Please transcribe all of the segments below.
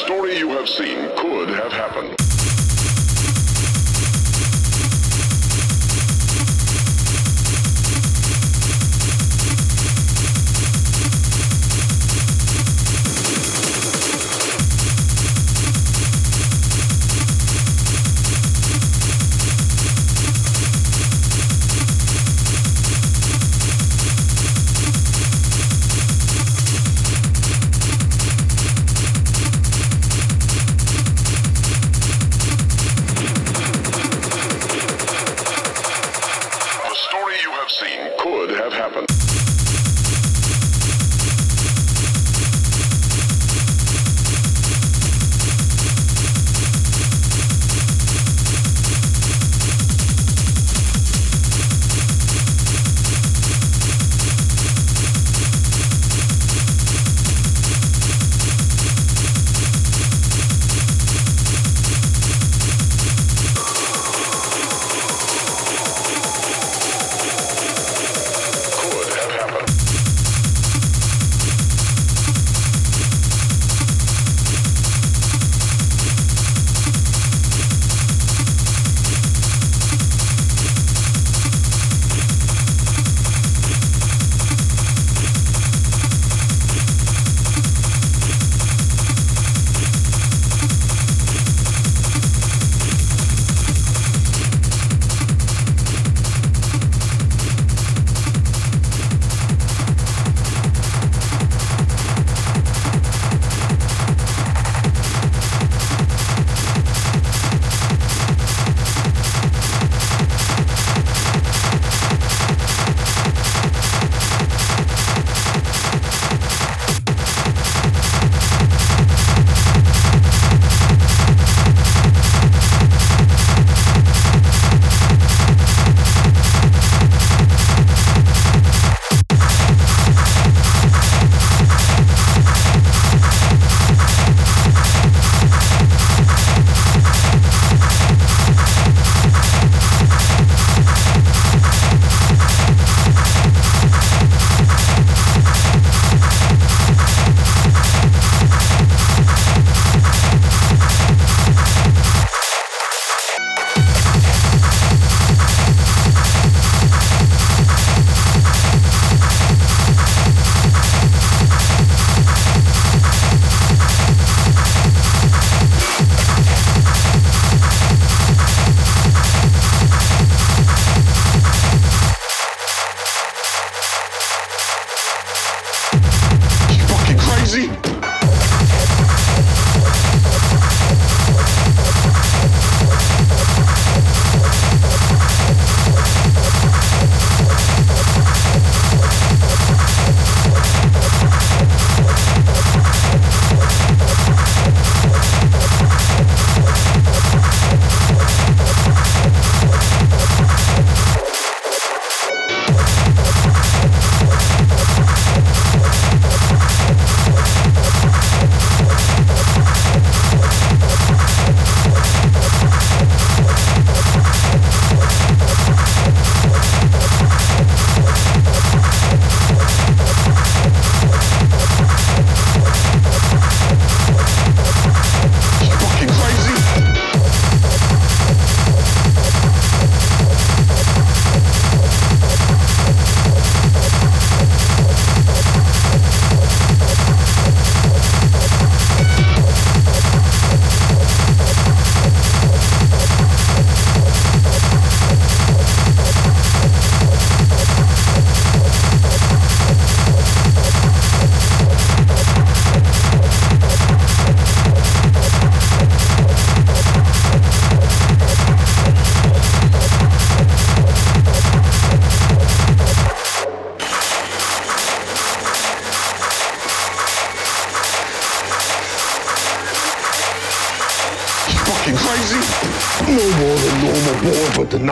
story you have seen could have happened.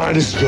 Boy,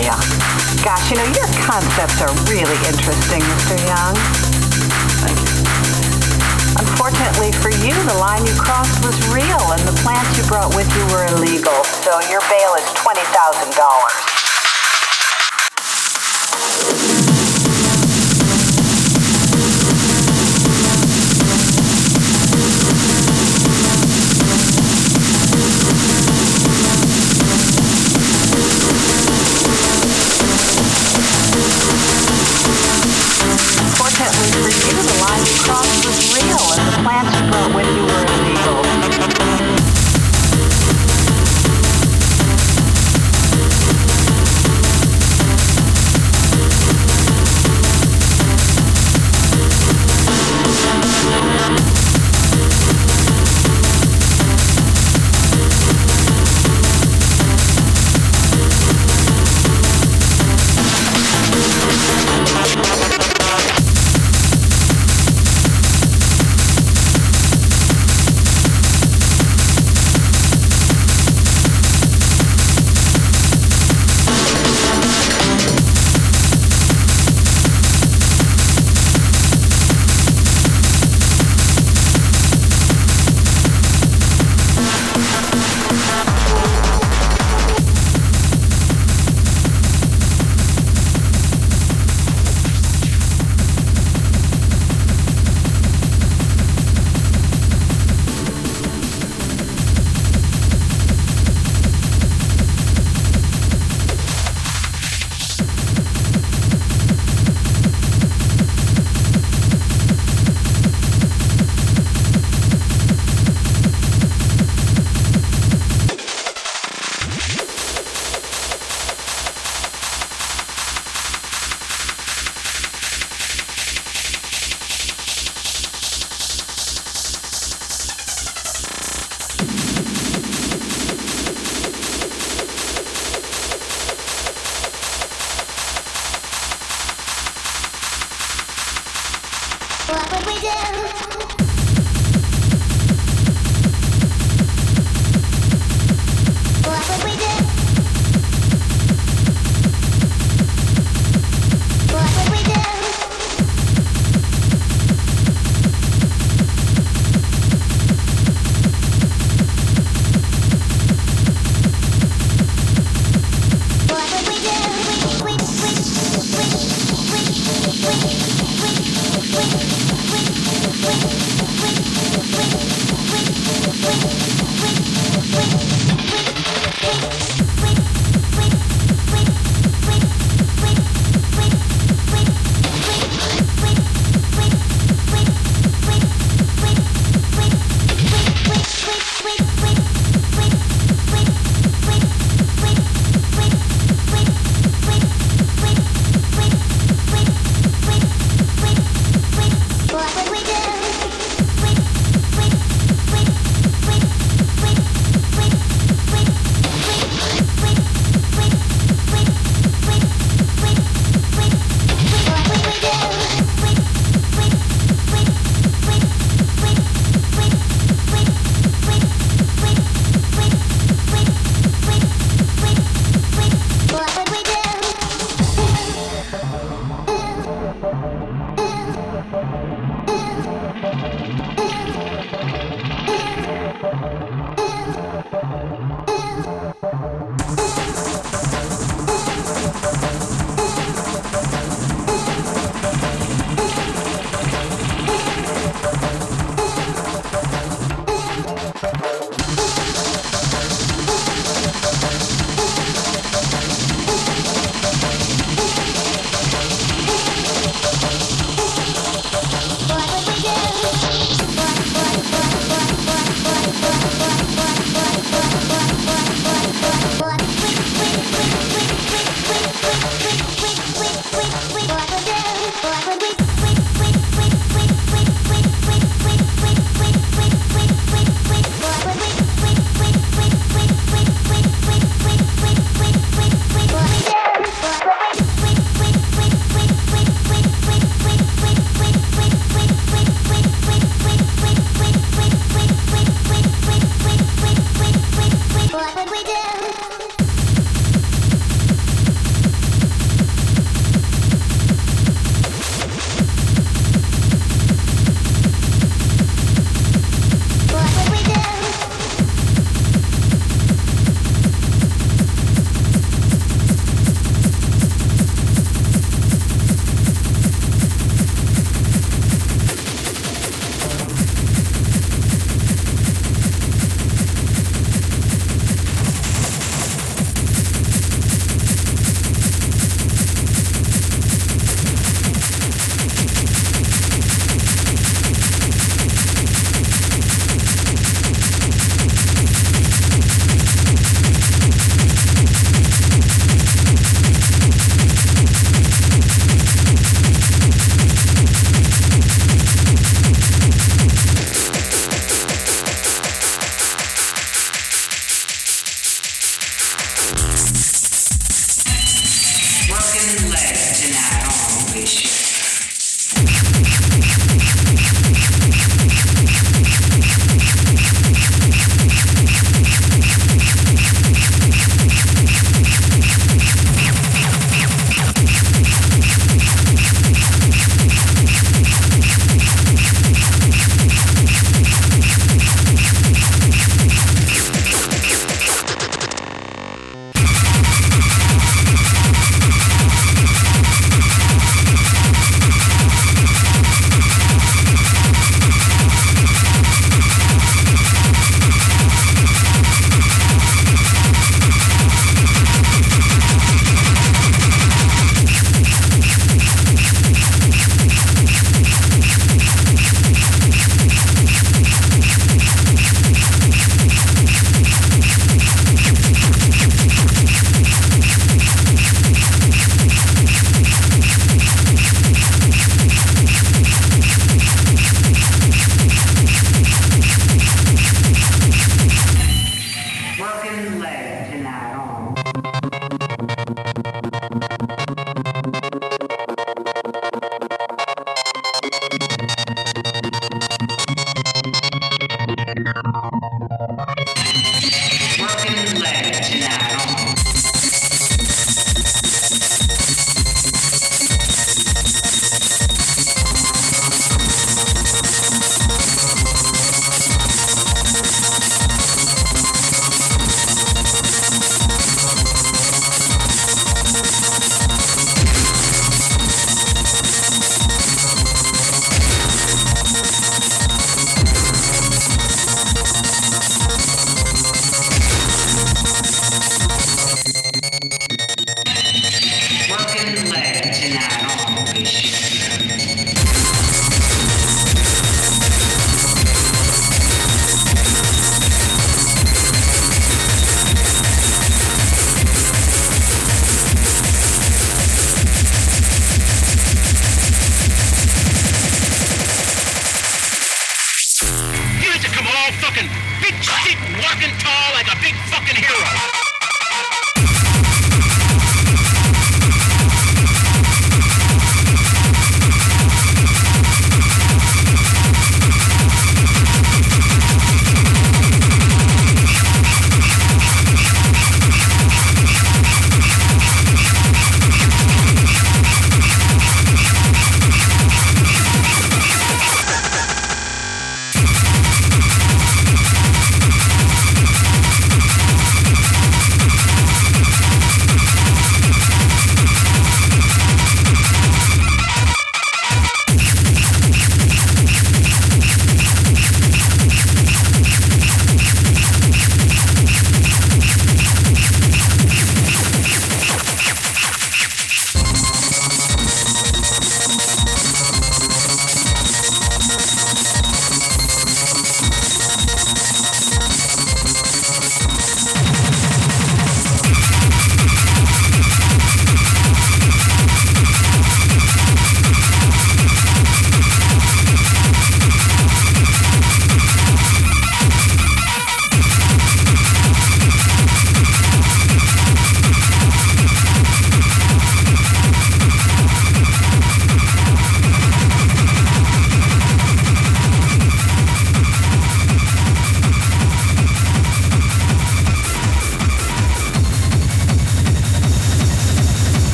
Yeah. Gosh, you know, your concepts are really interesting, Mr. Young. Thank you. Unfortunately for you, the line you crossed was real and the plants you brought with you were illegal, so your bail is $20,000. and you reviewed a line you crossed was real and the plants grow when you were in the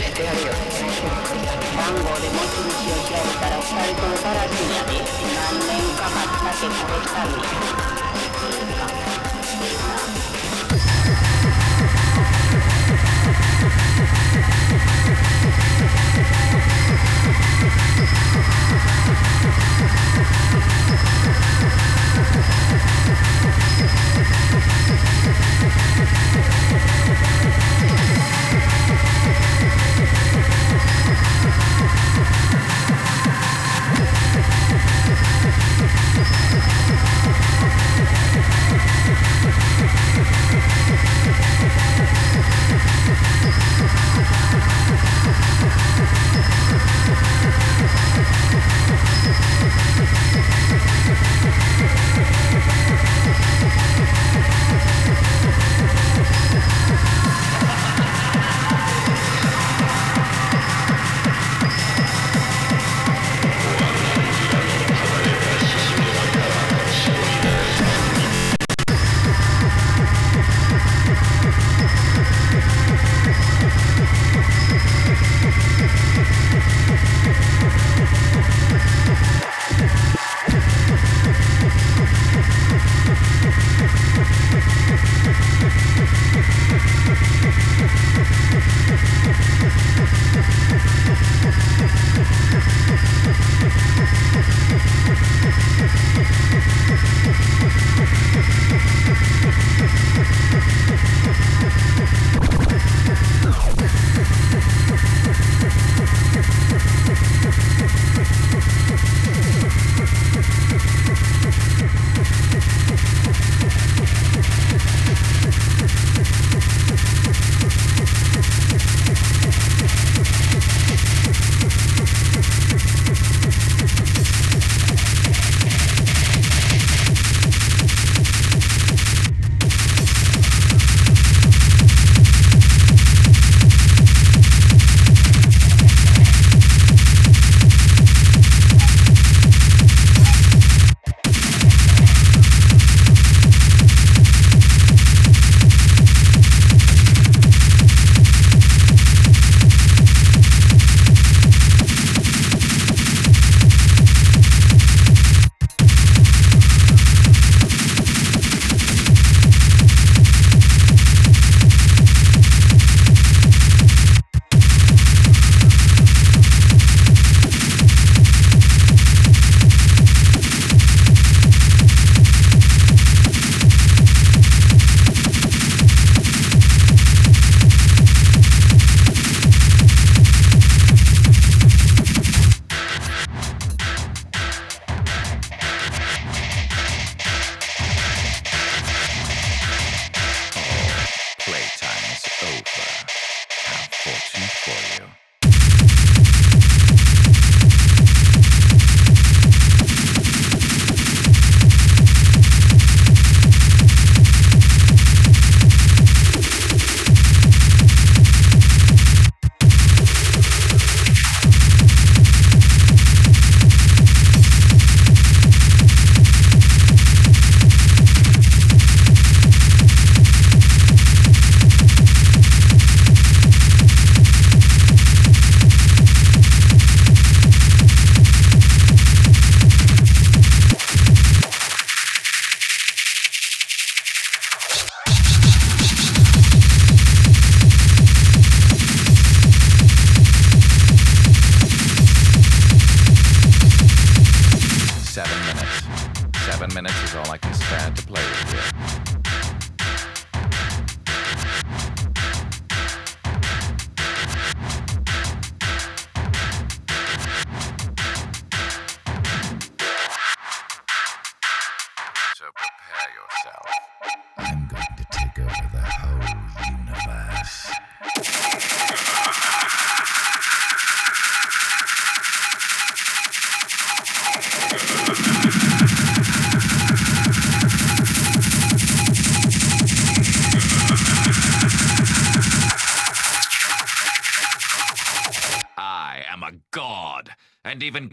してやるよ番号で持ち主を調べたら二人とも正しいん。やで何年か待ったってでれ来たんや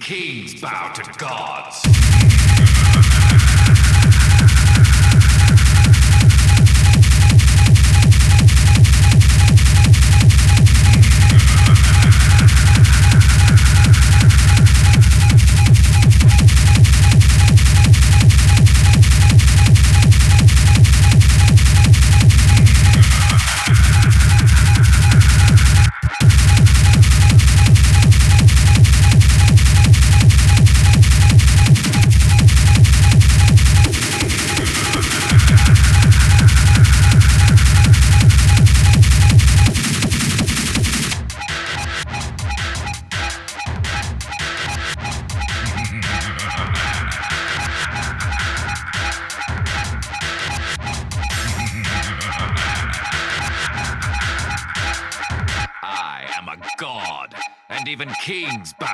kings bow to gods.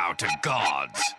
Bow to gods.